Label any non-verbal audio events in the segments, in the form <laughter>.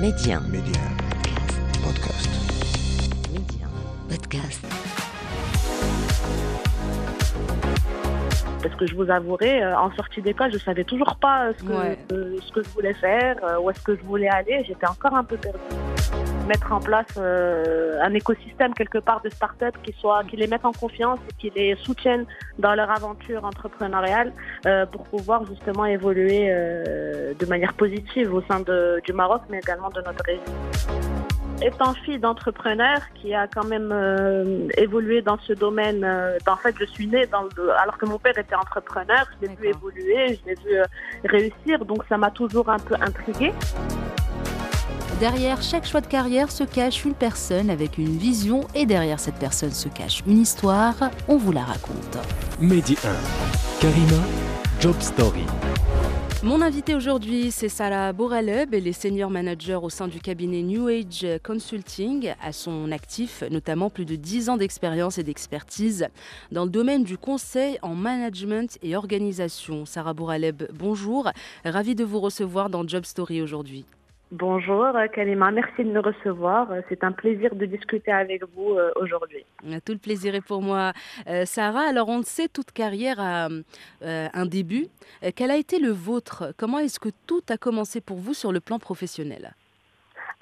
Média. Média. Podcast. Média. Podcast. Parce que je vous avouerai, euh, en sortie d'école, je savais toujours pas euh, ce que, Ouais. euh, ce que je voulais faire, où est-ce que je voulais aller. J'étais encore un peu perdue. Mettre en place euh, un écosystème quelque part de start-up qui soit, qui les mette en confiance et qui les soutienne dans leur aventure entrepreneuriale euh, pour pouvoir justement évoluer euh, de manière positive au sein de- du Maroc, mais également de notre région étant fille d'entrepreneur qui a quand même euh, évolué dans ce domaine, euh, en fait, je suis née dans le, alors que mon père était entrepreneur, je l'ai vu évoluer, je l'ai vu réussir, donc ça m'a toujours un peu intriguée. Derrière chaque choix de carrière se cache une personne avec une vision et derrière cette personne se cache une histoire. On vous la raconte. Mehdi 1. Karima, Job Story. Mon invité aujourd'hui, c'est Salah Bouraleb. Elle est senior manager au sein du cabinet New Age Consulting. À son actif, notamment plus de 10 ans d'expérience et d'expertise dans le domaine du conseil en management et organisation. Sarah Bouraleb, bonjour. Ravie de vous recevoir dans Job Story aujourd'hui. Bonjour euh, Kalima, merci de me recevoir. Euh, C'est un plaisir de discuter avec vous euh, aujourd'hui. Tout le plaisir est pour moi. Euh, Sarah, alors on le sait, toute carrière a euh, un début. Quel a été le vôtre? Comment est-ce que tout a commencé pour vous sur le plan professionnel?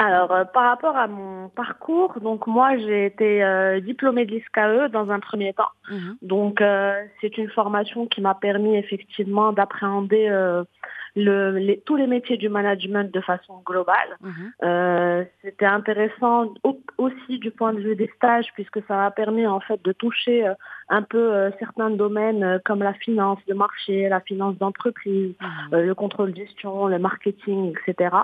Alors, euh, par rapport à mon parcours, donc moi j'ai été euh, diplômée de l'ISKE dans un premier temps. Mhm. Donc, euh, c'est une formation qui m'a permis effectivement d'appréhender le, les- tous les métiers du management de façon globale. Mhm. Euh, C'était intéressant au- aussi du point de vue des stages puisque ça m'a permis en fait de toucher euh, un peu euh, certains domaines euh, comme la finance de marché, la finance d'entreprise, Mhm. le contrôle gestion, le marketing, etc.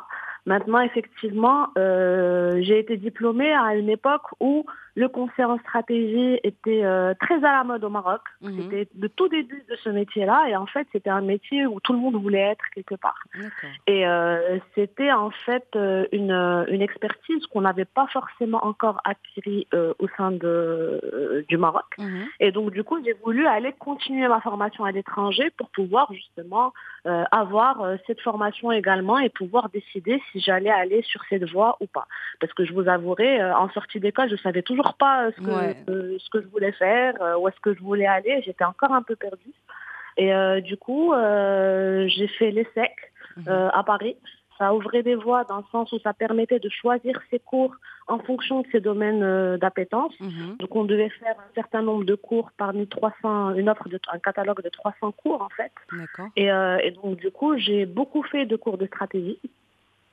Maintenant, effectivement, euh, j'ai été diplômée à une époque où le conseil en stratégie était euh, très à la mode au Maroc. Mhm. C'était le tout début de ce métier-là et en fait, c'était un métier où tout le monde voulait être quelque part. Et euh, c'était en fait euh, une, une expertise qu'on n'avait pas forcément encore acquis euh, au sein de, euh, du Maroc. Mhm. Et donc, du coup, j'ai voulu aller continuer ma formation à l'étranger pour pouvoir justement euh, avoir cette formation également et pouvoir décider si j'allais aller sur cette voie ou pas. Parce que je vous avouerai, euh, en sortie d'école, je savais toujours pas ce que, Ouais. euh, ce que je voulais faire, euh, où est-ce que je voulais aller. J'étais encore un peu perdue. Et euh, du coup, j'ai fait l'ESSEC Mhm. à Paris. Ça ouvrait des voies dans le sens où ça permettait de choisir ses cours en fonction de ses domaines d'appétence. Mhm. Donc on devait faire un certain nombre de cours parmi 300, une offre de un catalogue de 300 cours en fait. Euh, et donc du coup j'ai beaucoup fait de cours de stratégie.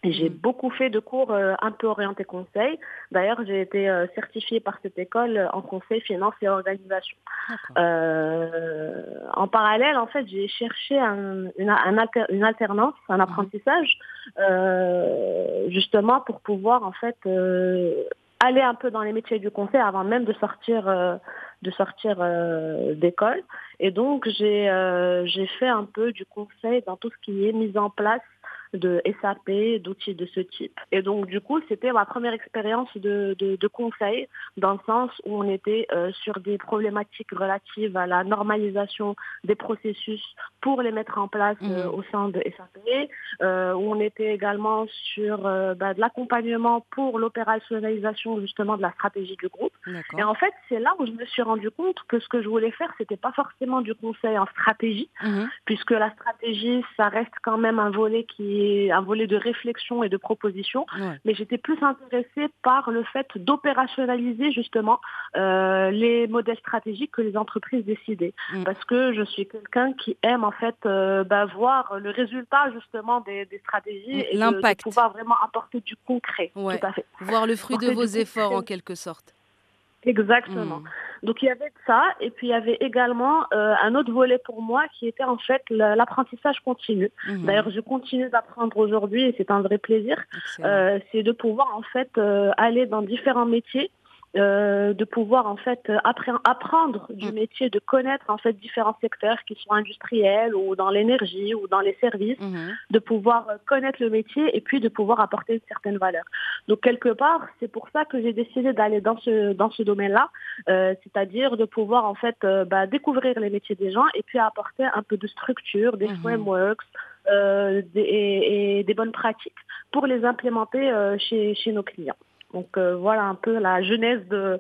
J'ai Mhm. beaucoup fait de cours euh, un peu orientés conseil. D'ailleurs, j'ai été euh, certifiée par cette école euh, en conseil, finance et organisation. Euh, en parallèle, en fait, j'ai cherché un- une, un alter- une alternance, un apprentissage, euh, justement pour pouvoir en fait euh, aller un peu dans les métiers du conseil avant même de sortir euh, de sortir euh, d'école. Et donc j'ai euh, j'ai fait un peu du conseil dans tout ce qui est mise en place de SAP, d'outils de ce type. Et donc du coup, c'était ma première expérience de, de, de conseil dans le sens où on était euh, sur des problématiques relatives à la normalisation des processus pour les mettre en place euh, Mhm. au sein de SAP, euh, où on était également sur euh, bah, de l'accompagnement pour l'opérationnalisation justement de la stratégie du groupe. Et en fait, c'est là où je me suis rendu compte que ce que je voulais faire, c'était pas forcément du conseil en stratégie, Mhm. puisque la stratégie, ça reste quand même un volet qui un volet de réflexion et de proposition Ouais. mais j'étais plus intéressée par le fait d'opérationnaliser justement euh, les modèles stratégiques que les entreprises décidaient. Mm. Parce que je suis quelqu'un qui aime en fait euh, bah, voir le résultat justement des, des stratégies Mm, et de- de, l'impact. pouvoir vraiment apporter du concret. Ouais. Tout à fait. Voir le fruit de vos efforts en quelque sorte. Exactement. Mhm. Donc il y avait ça, et puis il y avait également euh, un autre volet pour moi qui était en fait l'apprentissage continu. Mhm. D'ailleurs, je continue d'apprendre aujourd'hui et c'est un vrai plaisir. Euh, c'est de pouvoir en fait euh, aller dans différents métiers, euh, de pouvoir en fait euh, apprendre du Mm. métier, de connaître en fait différents secteurs qui sont industriels ou dans l'énergie ou dans les services, Mhm. de pouvoir euh, connaître le métier et puis de pouvoir apporter une certaine valeur. Donc quelque part, c'est pour ça que j'ai décidé d'aller dans ce dans ce domaine-là, euh, c'est-à-dire de pouvoir en fait euh, bah, découvrir les métiers des gens et puis apporter un peu de structure, des Mhm. frameworks, et, des bonnes pratiques pour les implémenter chez, chez nos clients. Donc euh, voilà un peu la genèse de,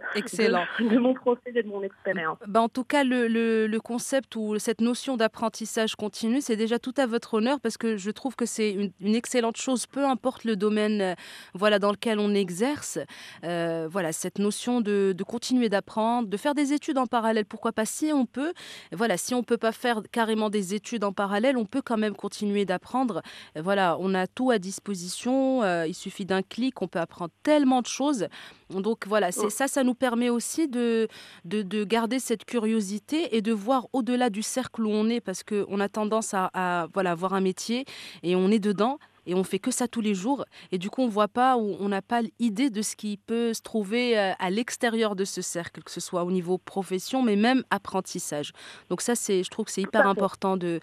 mon procès et de mon expérience. Ben, en tout cas, le, le, concept ou cette notion d'apprentissage continu, c'est déjà tout à votre honneur parce que je trouve que c'est une, excellente chose, peu importe le domaine euh, voilà, dans lequel on exerce. Euh, voilà, cette notion de, de continuer d'apprendre, de faire des études en parallèle, pourquoi pas si on peut. Voilà, si on ne peut pas faire carrément des études en parallèle, on peut quand même continuer d'apprendre. Voilà, on a tout à disposition, il suffit d'un clic, on peut apprendre tellement de choses. Donc voilà, c'est ça, ça nous permet aussi de, de, garder cette curiosité et de voir au-delà du cercle où on est, parce qu'on a tendance à, voilà, avoir un métier et on est dedans et on fait que ça tous les jours. Et du coup on voit pas ou on n'a pas l'idée de ce qui peut se trouver euh, à l'extérieur de ce cercle que ce soit au niveau profession mais même apprentissage. Donc ça c'est je trouve que c'est hyper important de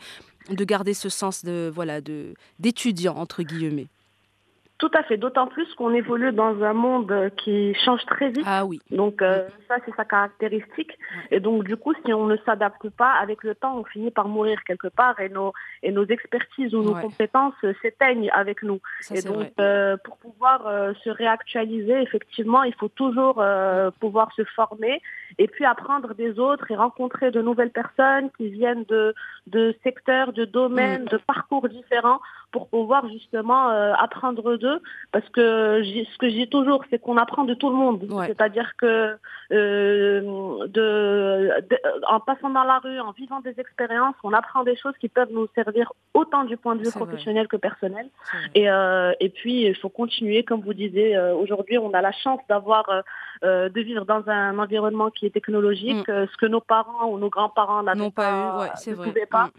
de garder ce sens de voilà de d'étudiant entre guillemets tout à fait, d'autant plus qu'on évolue dans un monde qui change très vite. Ah oui. Donc euh, ça, c'est sa caractéristique. Et donc du coup, si on ne s'adapte pas, avec le temps, on finit par mourir quelque part et nos, et nos expertises ou nos compétences s'éteignent avec nous. et donc euh, pour pouvoir euh, se réactualiser, effectivement, il faut toujours pouvoir se former et puis apprendre des autres et rencontrer de nouvelles personnes qui viennent de, de secteurs, de domaines, mm. de parcours différents pour pouvoir justement apprendre d'eux parce que ce que je dis toujours, c'est qu'on apprend de tout le monde. C'est-à-dire que euh, de, en passant dans la rue, en vivant des expériences, on apprend des choses qui peuvent nous servir autant du point de vue professionnel que personnel. Et, euh, et puis, il faut continuer, comme vous disiez, euh, aujourd'hui, on a la chance d'avoir, de vivre dans un environnement qui est technologique, mm. ce que nos parents ou nos grands-parents n'avaient pas, ne pouvaient pas. Mm.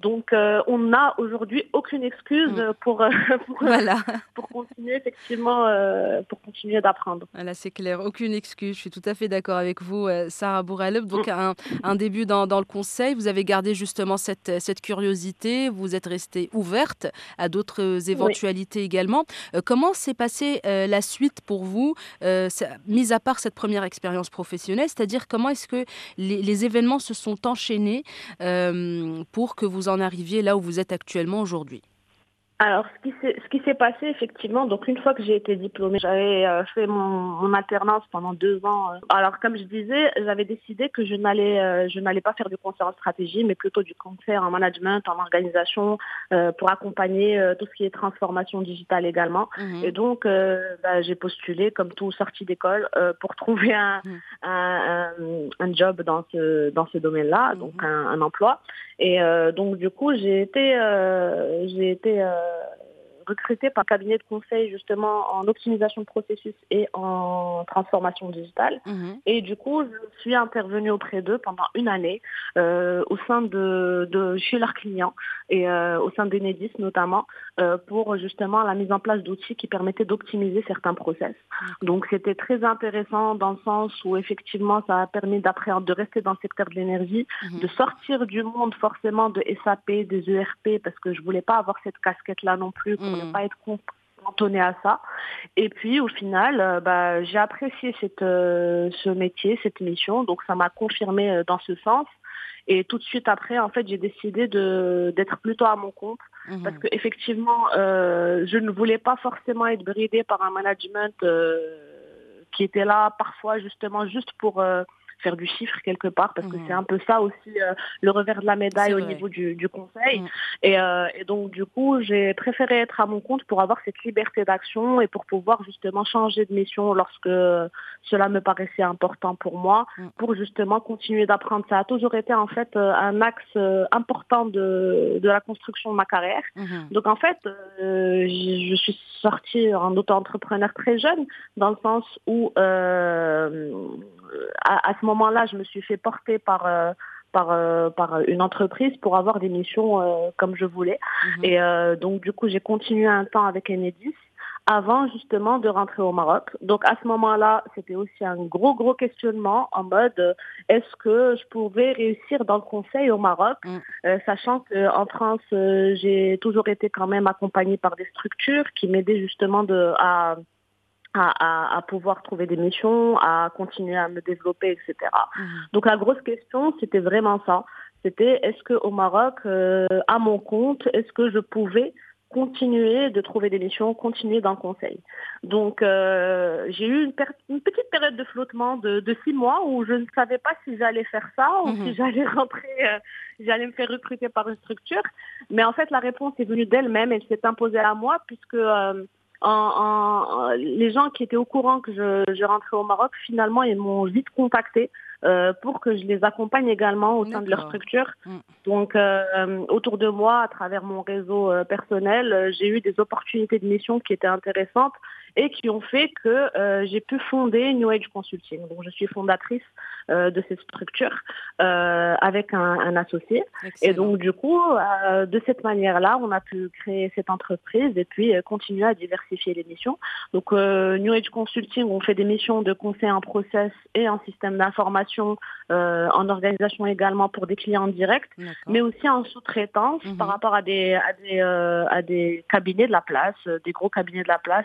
Donc, euh, on n'a aujourd'hui aucune excuse mm. pour, euh, <laughs> pour, continuer effectivement, euh, pour continuer d'apprendre. Voilà, c'est clair, aucune excuse. Je suis tout à fait d'accord avec vous, Sarah Bouraleb. Donc, mm. un, début dans, le conseil, vous avez gardé justement cette, cette curiosité, vous êtes restée ouverte à d'autres éventualités également. comment s'est passée la suite pour vous, mis à part cette première expérience professionnelle, c'est-à-dire comment est-ce que les, les, événements se sont enchaînés pour que vous en arriviez là où vous êtes actuellement aujourd'hui alors, ce qui s'est passé effectivement, donc une fois que j'ai été diplômée, j'avais euh, fait mon, alternance pendant deux ans. Euh. Alors, comme je disais, j'avais décidé que je n'allais euh, je n'allais pas faire du conseil en stratégie, mais plutôt du conseil en management, en organisation, pour accompagner tout ce qui est transformation digitale également. Mmh. Et donc, bah, j'ai postulé comme tout sorti d'école pour <laughs> trouver un, mmh. un, un, job dans ce dans ce domaine-là, donc mmh. un, un, emploi. Et donc, du coup, j'ai été j'ai été euh, recruté par un cabinet de conseil justement en optimisation de processus et en transformation digitale. Mhm. Et du coup, je suis intervenue auprès d'eux pendant une année euh, au sein de, de, chez leurs clients et euh, au sein d'Enedis notamment euh, pour justement la mise en place d'outils qui permettaient d'optimiser certains process. Donc c'était très intéressant dans le sens où effectivement ça a permis d'appréhender, de rester dans le secteur de l'énergie, mhm. de sortir du monde forcément de SAP, des ERP parce que je voulais pas avoir cette casquette là non plus pour ne pas être cantonné à ça. Et puis au final, euh, bah, j'ai apprécié cette, euh, ce métier, cette mission, donc ça m'a confirmé euh, dans ce sens. Et tout de suite après, en fait, j'ai décidé de d'être plutôt à mon compte mhm. parce que effectivement, je ne voulais pas forcément être bridée par un management qui était là parfois justement juste pour faire du chiffre quelque part, parce que c'est mhm. un peu ça aussi euh, le revers de la médaille au niveau du, du conseil. Mhm. Et, euh, et, donc du coup, j'ai préféré être à mon compte pour avoir cette liberté d'action et pour pouvoir justement changer de mission lorsque cela me paraissait important pour moi, mhm. pour justement continuer d'apprendre. Ça a toujours été en fait euh, un axe important de, de la construction de ma carrière. Donc en fait, je suis sortie en auto-entrepreneur très jeune, dans le sens où à, ce moment-là, je me suis fait porter par euh, par, euh, par une entreprise pour avoir des missions euh, comme je voulais. Mhm. Et donc du coup, j'ai continué un temps avec Enedis avant justement de rentrer au Maroc. Donc à ce moment-là, c'était aussi un gros gros questionnement en mode est-ce que je pouvais réussir dans le conseil au Maroc, mm. sachant qu'en France, j'ai toujours été quand même accompagnée par des structures qui m'aidaient justement de à à, pouvoir trouver des missions, à continuer à me développer, etc. Mhm. Donc la grosse question, c'était vraiment ça. C'était est-ce que au Maroc, à mon compte, est-ce que je pouvais continuer de trouver des missions, continuer dans le conseil? Donc euh, j'ai eu une, une, petite période de flottement de, de, six mois où je ne savais pas si j'allais faire ça ou si mhm. j'allais <laughs> rentrer, euh, j'allais me faire recruter par une structure. Mais en fait la réponse est venue d'elle-même, elle, s'est imposée à moi puisque euh, en, en, les gens qui étaient au courant que je, je rentrais au Maroc, finalement ils m'ont vite contacté euh, pour que je les accompagne également au sein de leur structure. Mm. Donc, euh, autour de moi, à travers mon réseau euh, personnel, j'ai eu des opportunités de mission qui étaient intéressantes et qui ont fait que j'ai pu fonder New Age Consulting. Donc, je suis fondatrice de cette structure avec un, un associé. Et donc, du coup, de cette manière-là, on a pu créer cette entreprise et puis continuer à diversifier les missions. Donc, New Age Consulting, on fait des missions de conseil en process et en système d'information euh, en organisation également pour des clients directs, mais aussi en sous-traitance mhm. par rapport à des, à des, euh, à des cabinets de la place, euh, des gros cabinets de la place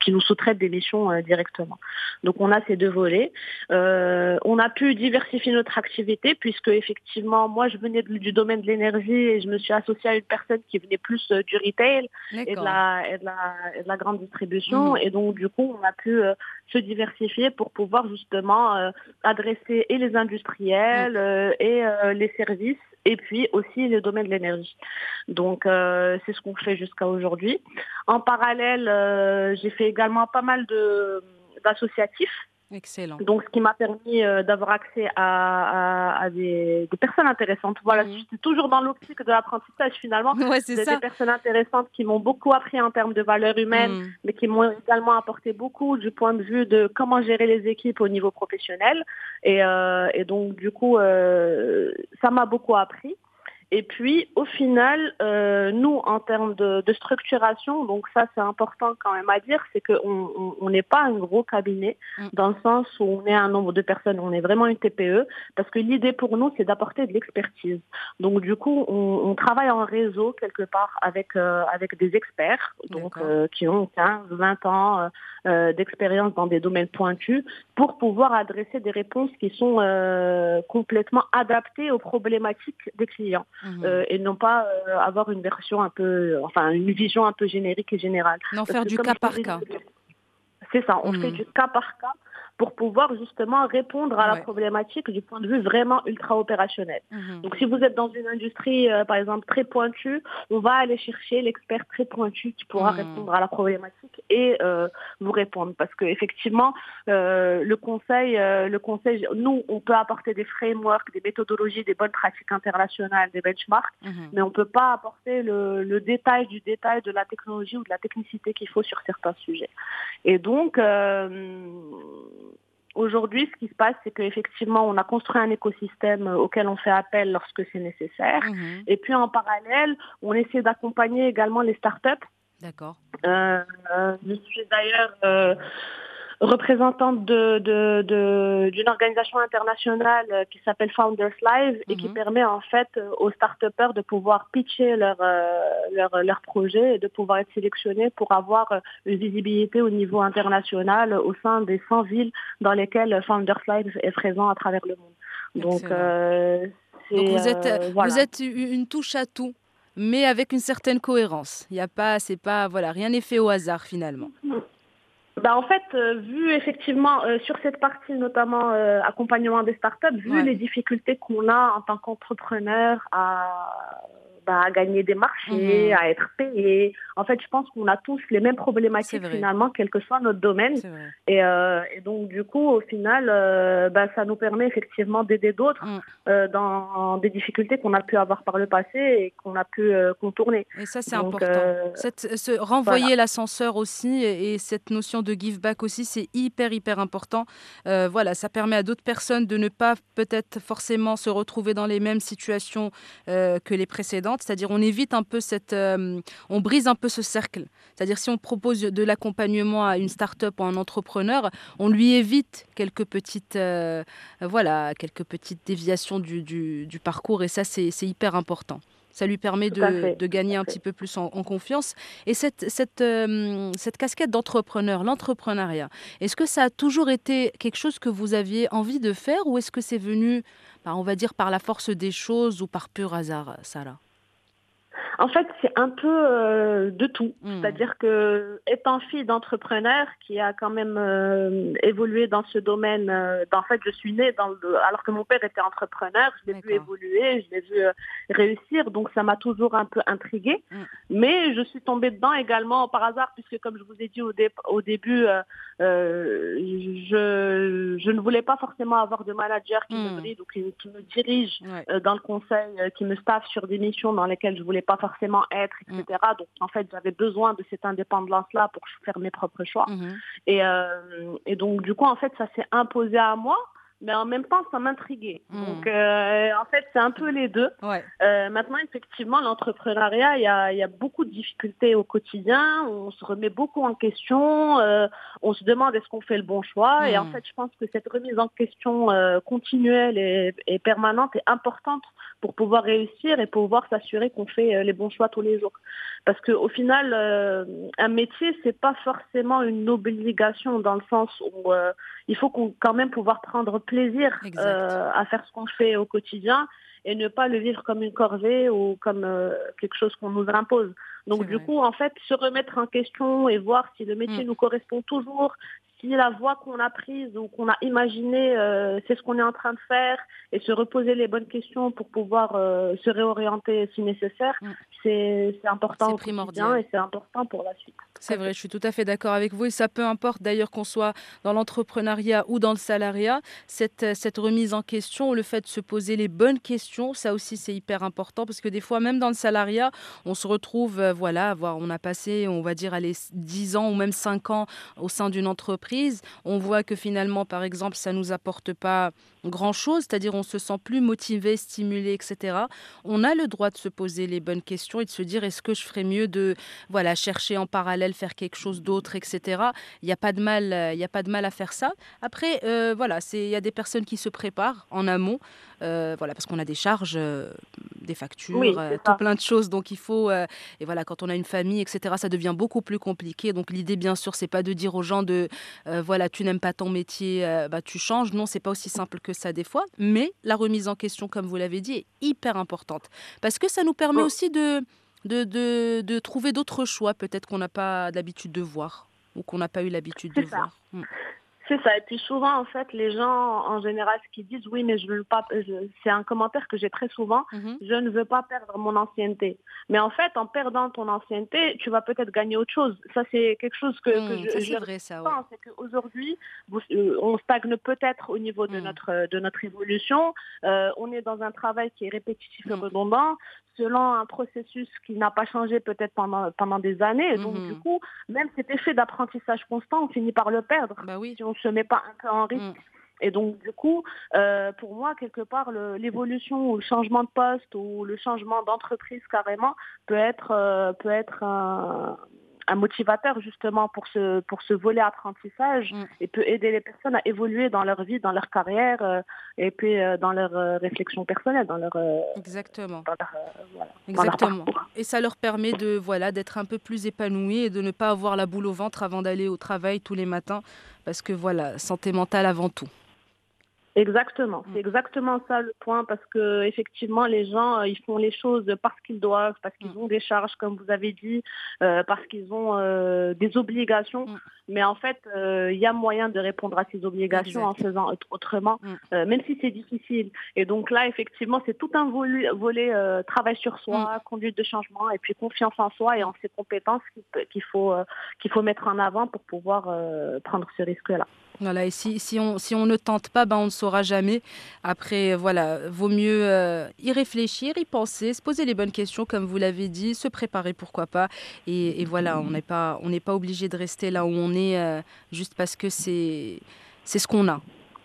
qui nous sous-traitent des missions directement. Donc on a ces deux volets. on a pu diversifier notre activité puisque effectivement, moi je venais du domaine de l'énergie et je me suis associée à une personne qui venait plus du retail et de, la, et, de la, de la, grande distribution. Mhm. Et donc du coup, on a pu se diversifier pour pouvoir justement euh, adresser et les industriels euh, et euh, les services et puis aussi le domaine de l'énergie. Donc c'est ce qu'on fait jusqu'à aujourd'hui. En parallèle, j'ai fait également pas mal d'associatifs Excellent. Donc, ce qui m'a permis euh, d'avoir accès à, des, personnes intéressantes. Voilà, mhm. je toujours dans l'optique de l'apprentissage finalement. Ouais, c'est des, des, personnes intéressantes qui m'ont beaucoup appris en termes de valeurs humaines, mhm. mais qui m'ont également apporté beaucoup du point de vue de comment gérer les équipes au niveau professionnel. Et, euh, et donc, du coup, euh, ça m'a beaucoup appris. Et puis, au final, euh, nous, en termes de, structuration, donc ça, c'est important quand même à dire, c'est qu'on n'est pas un gros cabinet mm. dans le sens où on est un nombre de personnes, on est vraiment une TPE, parce que l'idée pour nous, c'est d'apporter de l'expertise. Donc, du coup, on, travaille en réseau quelque part avec euh, avec des experts, donc euh, qui ont 15, 20 ans d'expérience dans des domaines pointus, pour pouvoir adresser des réponses qui sont complètement adaptées aux problématiques des clients. Mhm. Euh, et non pas euh, avoir une version un peu, enfin une vision un peu générique et générale. Non, faire du cas par cas. C'est ça, on fait mhm. du cas par cas pour pouvoir justement répondre à la problématique du point de vue vraiment ultra opérationnel. Mhm. Donc si vous êtes dans une industrie, euh, par exemple, très pointue, on va aller chercher l'expert très pointu qui pourra mhm. répondre à la problématique et euh, vous répondre. Parce que effectivement, euh, le conseil, le conseil, nous, on peut apporter des frameworks, des méthodologies, des bonnes pratiques internationales, des benchmarks, mhm. mais on ne peut pas apporter le, le, détail du détail de la technologie ou de la technicité qu'il faut sur certains sujets. Et donc, Aujourd'hui, ce qui se passe, c'est qu'effectivement, on a construit un écosystème auquel on fait appel lorsque c'est nécessaire. Mhm. Et puis, en parallèle, on essaie d'accompagner également les startups. D'accord. Euh, euh je suis d'ailleurs euh, représentante d'une de, de, organisation internationale euh, qui s'appelle Founders Live et qui mhm. permet en fait euh, aux start de pouvoir pitcher leur, euh, leur, leur, projet et de pouvoir être sélectionnés pour avoir une visibilité au niveau international au sein des 100 villes dans lesquelles Founders Live est présent à travers le monde. Donc, Donc vous êtes, vous êtes une touche à tout mais avec une certaine cohérence. Il n'y a pas, c'est pas, voilà, rien n'est fait au hasard finalement. Bah en fait, euh, vu effectivement euh, sur cette partie notamment euh, accompagnement des startups, vu les difficultés qu'on a en tant qu'entrepreneur à bah, à gagner des marchés, mhm. à être payé. En fait, je pense qu'on a tous les mêmes problématiques finalement, quel que soit notre domaine. Et, euh, et, donc, du coup, au final, euh, bah, ça nous permet effectivement d'aider d'autres mm. euh, dans des difficultés qu'on a pu avoir par le passé et qu'on a pu contourner. Et ça, c'est important. Cette, ce, renvoyer l'ascenseur aussi et, cette notion de give back aussi, c'est hyper, hyper important. voilà, ça permet à d'autres personnes de ne pas peut-être forcément se retrouver dans les mêmes situations que les précédentes c'est-à-dire on évite un peu cette, euh, on brise un peu ce cercle. C'est-à-dire si on propose de l'accompagnement à une start-up ou à un entrepreneur, on lui évite quelques petites, euh, voilà, quelques petites déviations du, du, parcours et ça c'est hyper important. Ça lui permet de, gagner un petit peu plus en, confiance. Et cette, cette, euh, cette casquette d'entrepreneur, l'entrepreneuriat, est-ce que ça a toujours été quelque chose que vous aviez envie de faire ou est-ce que c'est venu, bah, on va dire, par la force des choses ou par pur hasard, Sarah? En fait, c'est un peu euh, de tout. Hmm. C'est-à-dire que, étant fille d'entrepreneur qui a quand même euh, évolué dans ce domaine, euh, en fait, je suis née dans le, alors que mon père était entrepreneur, je l'ai vu évoluer, je l'ai vu réussir, donc ça m'a toujours un peu intriguée. Hmm. Mais je suis tombée dedans également par hasard, puisque comme je vous ai dit au, au début, je, je, ne voulais pas forcément avoir de manager qui me hmm. bride ou qui, me dirige dans le conseil, qui me staffe sur des missions dans lesquelles je voulais pas forcément être, etc. Mm. Donc en fait, j'avais besoin de cette indépendance-là pour faire mes propres choix. Mm-hmm. Et, euh, et donc du coup, en fait, ça s'est imposé à moi mais en même temps, ça m'intriguait. Hmm. Donc, euh, en fait, c'est un peu les deux. Euh, maintenant, effectivement, l'entrepreneuriat, il y a, y a, beaucoup de difficultés au quotidien. On se remet beaucoup en question. On se demande est-ce qu'on fait le bon choix. Et en hmm. fait, je pense que cette remise en question continuelle et, et, permanente est importante pour pouvoir réussir et pouvoir s'assurer qu'on fait les bons choix tous les jours. Parce qu'au final, un métier, c'est pas forcément une obligation dans le sens où il faut quand même pouvoir prendre plaisir euh, à faire ce qu'on fait au quotidien et ne pas le vivre comme une corvée ou comme euh, quelque chose qu'on nous impose. Donc du coup, en fait, se remettre en question et voir si le métier mm. nous correspond toujours, si la voie qu'on a prise ou qu'on a imaginée, euh, c'est ce qu'on est en train de faire, et se reposer les bonnes questions pour pouvoir euh, se réorienter si nécessaire, mm. c'est important au primordial et c'est important pour la suite. C'est vrai, je suis tout à fait d'accord avec vous et ça peu importe d'ailleurs qu'on soit dans l'entrepreneuriat ou dans le salariat, cette, cette remise en question, le fait de se poser les bonnes questions, ça aussi c'est hyper important parce que des fois même dans le salariat, on se retrouve, euh, voilà, on a passé, on va dire, allez, 10 ans ou même 5 ans au sein d'une entreprise on voit que finalement, par exemple, ça ne nous apporte pas grand-chose, c'est-à-dire on se sent plus motivé, stimulé, etc. On a le droit de se poser les bonnes questions et de se dire est-ce que je ferais mieux de voilà chercher en parallèle, faire quelque chose d'autre, etc. Il n'y a pas de mal, il y a pas de mal à faire ça. Après, euh, voilà, il y a des personnes qui se préparent en amont, euh, voilà, parce qu'on a des charges, euh, des factures, tout plein de choses. Donc il faut et voilà, quand on a une famille, etc. Ça devient beaucoup plus compliqué. Donc l'idée, bien sûr, c'est pas de dire aux gens de voilà, tu n'aimes pas ton métier, bah tu changes. Non, c'est pas aussi simple que ça des fois, mais la remise en question, comme vous l'avez dit, est hyper importante. Parce que ça nous permet oh. aussi de, de, de, trouver d'autres choix, peut-être qu'on n'a pas l'habitude de voir ou qu'on n'a pas eu l'habitude de voir. Hmm. C'est ça. Et puis souvent, en fait, les gens, en général, ce qu'ils disent, oui, mais je veux pas. C'est un commentaire que j'ai très souvent. Mhm. Je ne veux pas perdre mon ancienneté. Mais en fait, en perdant ton ancienneté, tu vas peut-être gagner autre chose. Ça, c'est quelque chose que, mmh, je, je vrai, ça, C'est qu'aujourd'hui, euh, on stagne peut-être au niveau de mmh. notre de notre évolution. Euh, on est dans un travail qui est répétitif et redondant selon un processus qui n'a pas changé peut-être pendant, pendant des années. donc, du coup, même cet effet d'apprentissage constant, on finit par le perdre bah oui. si on se met pas un peu en risque. Et donc, du coup, euh, pour moi, quelque part, l'évolution ou le changement de poste ou le changement d'entreprise carrément peut être, euh, peut être un, motivateur justement pour ce, pour ce volet apprentissage mm. et peut aider les personnes à évoluer dans leur vie, dans leur carrière euh, et puis dans leur réflexion personnelle, dans leur exactement, exactement. et ça leur permet de voilà d'être un peu plus épanouis et de ne pas avoir la boule au ventre avant d'aller au travail tous les matins parce que voilà santé mentale avant tout. Exactement, c'est mm. exactement ça le point parce que effectivement les gens euh, ils font les choses parce qu'ils doivent, parce qu'ils mm. ont des charges comme vous avez dit, euh, parce qu'ils ont euh, des obligations. Mm. Mais en fait, il y a moyen de répondre à ces obligations en faisant autrement, même si c'est difficile. Et donc là, effectivement, c'est tout un volet, volet travail sur soi, conduite de changement et puis confiance en soi et en ses compétences qu'il faut qu'il faut mettre en avant pour pouvoir prendre ce risque-là. Voilà, et si, on, ne tente pas, ben on ne saura jamais. Après, voilà, vaut mieux euh, y réfléchir, y penser, se poser les bonnes questions, comme vous l'avez dit, se préparer, pourquoi pas. Et, voilà, on n'est pas, on pas obligé de rester là où on est euh, juste parce que c'est ce qu'on a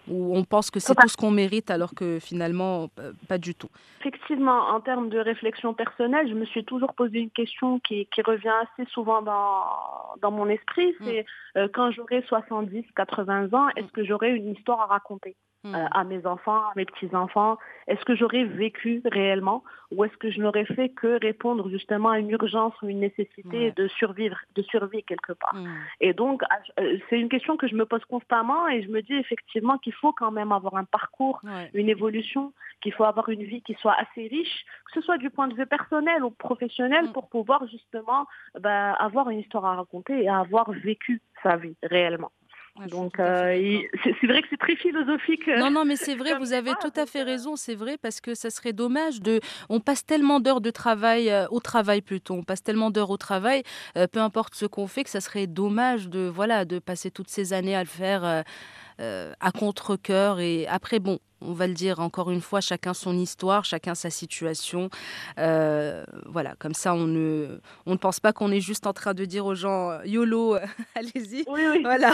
où on pense que c'est tout ce qu'on mérite alors que finalement, pas du tout. Effectivement, en termes de réflexion personnelle, je me suis toujours posé une question qui, revient assez souvent dans, dans mon esprit, mm. c'est euh, quand j'aurai 70, 80 ans, est-ce mm. que j'aurai une histoire à raconter? Euh, hmm. à mes enfants, à mes petits-enfants? Est-ce que j'aurais vécu réellement ou est-ce que je n'aurais fait que répondre justement à une urgence ou une nécessité de survivre, de survie quelque part? Hmm. Et donc, euh, c'est une question que je me pose constamment et je me dis effectivement qu'il faut quand même avoir un parcours, une évolution, qu'il faut avoir une vie qui soit assez riche, que ce soit du point de vue personnel ou professionnel, hmm. pour pouvoir justement bah, avoir une histoire à raconter et avoir vécu sa vie réellement. Donc, euh, c'est vrai que c'est très philosophique. Euh, non, non, mais c'est <laughs> vrai, vous avez tout à fait euh, raison, c'est vrai, parce que ça serait dommage de. On passe tellement d'heures de travail, au travail plutôt, on passe tellement d'heures au travail, peu importe ce qu'on fait, que ça serait dommage de, voilà, de passer toutes ces années à le faire à contre-coeur. Et après, bon, on va le dire encore une fois, chacun son histoire, chacun sa situation. Euh, voilà, comme ça, on ne, on ne pense pas qu'on est juste en train de dire aux gens euh, YOLO, <laughs> allez-y. Oui, oui, voilà,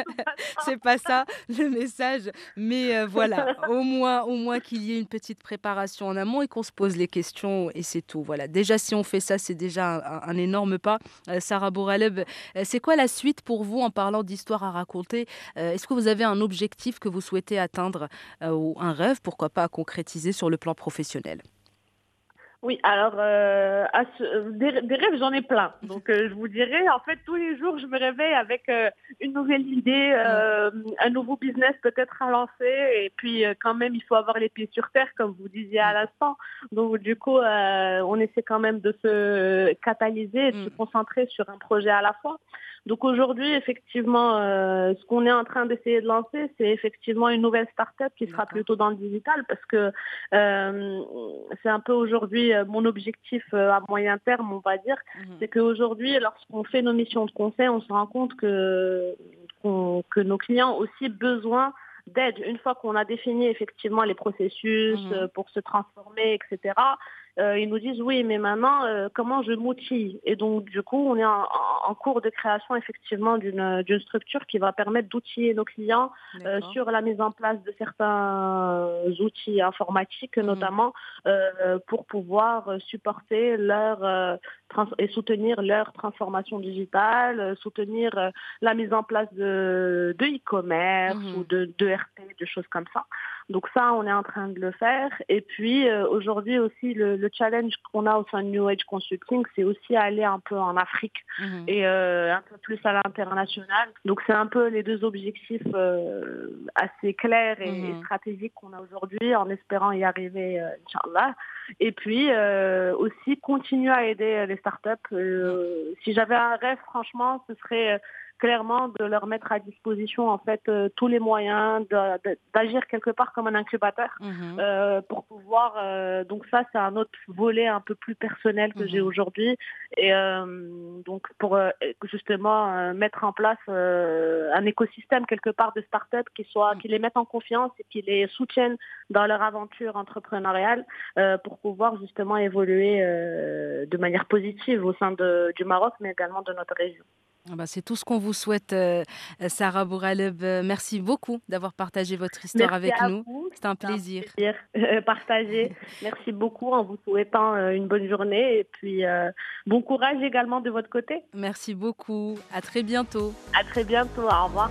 <laughs> c'est pas ça le message. Mais euh, voilà, <laughs> au moins, au moins qu'il y ait une petite préparation en amont et qu'on se pose les questions et c'est tout. Voilà, déjà, si on fait ça, c'est déjà un, énorme pas. Sarah Bouraleb, c'est quoi la suite pour vous en parlant d'histoire à raconter? Est-ce que vous avez un objectif que vous souhaitez atteindre ou un rêve, pourquoi pas, à concrétiser sur le plan professionnel oui, alors euh, des, rêves, j'en ai plein. Donc euh, je vous dirais, en fait, tous les jours, je me réveille avec euh, une nouvelle idée, un nouveau business peut-être à lancer. Et puis quand même, il faut avoir les pieds sur terre, comme vous disiez à l'instant. Donc du coup, on essaie quand même de se catalyser, de se mm. concentrer sur un projet à la fois. Donc aujourd'hui, effectivement, euh, ce qu'on est en train d'essayer de lancer, c'est effectivement une nouvelle start-up qui sera plutôt dans le digital parce que euh, c'est un peu aujourd'hui mon objectif à moyen terme, on va dire. Mhm. C'est qu'aujourd'hui, lorsqu'on fait nos missions de conseil, on se rend compte que, que nos clients ont aussi besoin d'aide. Une fois qu'on a défini effectivement les processus mhm. pour se transformer, etc., euh, ils nous disent oui, mais maintenant, euh, comment je m'outille? Et donc, du coup, on est en, cours de création effectivement d'une structure qui va permettre d'outiller nos clients euh, sur la mise en place de certains outils informatiques, mhm. notamment pour pouvoir supporter leur et soutenir leur transformation digitale, soutenir la mise en place de e-commerce mhm. ou de, de RP, de choses comme ça. Donc ça, on est en train de le faire. Et puis aujourd'hui aussi, le le challenge qu'on a au sein de New Age Consulting, c'est aussi aller un peu en Afrique mhm. et euh, un peu plus à l'international. Donc c'est un peu les deux objectifs euh, assez clairs et, mhm. stratégiques qu'on a aujourd'hui, en espérant y arriver, euh, Inch'Allah. Et puis aussi continuer à aider les startups. Mhm. Si j'avais un rêve, franchement, ce serait clairement de leur mettre à disposition en fait euh, tous les moyens d'agir quelque part comme un incubateur mhm. euh, pour pouvoir euh, donc ça c'est un autre volet un peu plus personnel que j'ai mhm. aujourd'hui et donc pour justement mettre en place un écosystème quelque part de start-up qui soit mhm. qui les mette en confiance et qui les soutiennent dans leur aventure entrepreneuriale pour pouvoir justement évoluer de manière positive au sein de, du Maroc mais également de notre région. Ah bah, c'est tout ce qu'on vous souhaite, euh, Sarah Bouraleb. Euh, merci beaucoup d'avoir partagé votre histoire avec nous. C'est un plaisir. Un plaisir euh, partagé. <laughs> Merci beaucoup en vous souhaitant une bonne journée et puis bon courage également de votre côté. Merci beaucoup. À très bientôt. À très bientôt. Au revoir.